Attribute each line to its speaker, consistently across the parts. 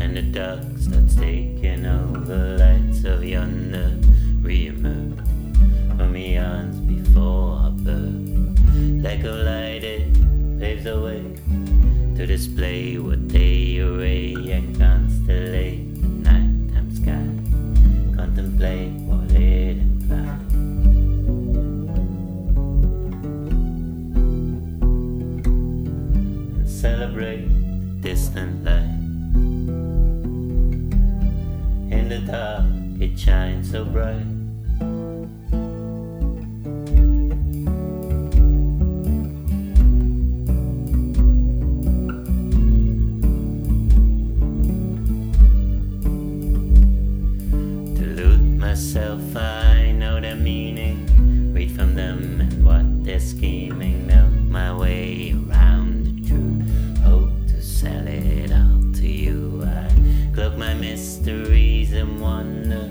Speaker 1: and the dark starts taking over. Lights of yonder re-emerge from eons before our birth. Like a light, it paves the way to display what they array and constellate the nighttime sky. Contemplate what it implies. and celebrate the distant light. Dark, it shines so bright. To loot myself, I know their meaning. Read from them and what they're scheming. Know my way around the truth. Hope to sell it all to you. I cloak my mysteries and wonder.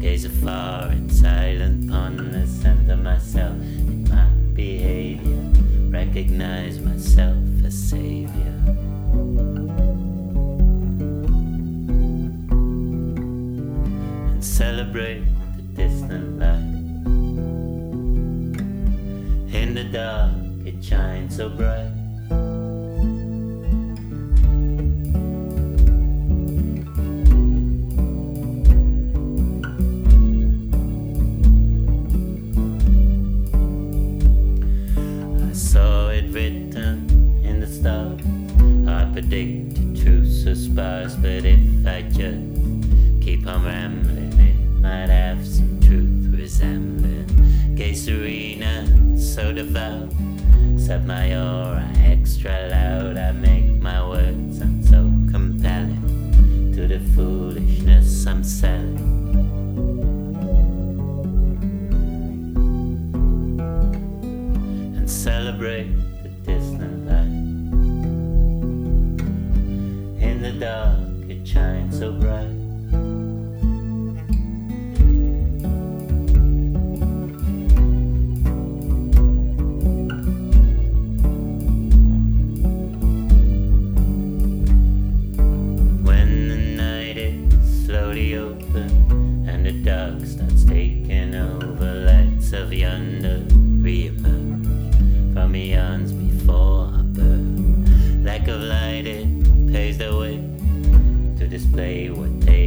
Speaker 1: Gaze afar in silent ponder. Center myself in my behavior. Recognize myself as savior. and celebrate the distant light. In the dark, it shines so bright. Predicted truth so but if I just keep on rambling, it might have some truth resembling. Gay Serena, so devout. Set my aura extra loud. I make my words sound so compelling to the foolishness I'm selling. And celebrate the distant In the dark, it shines so bright. When the night is slowly open and the dark starts taking over, lights of yonder birth. Lack of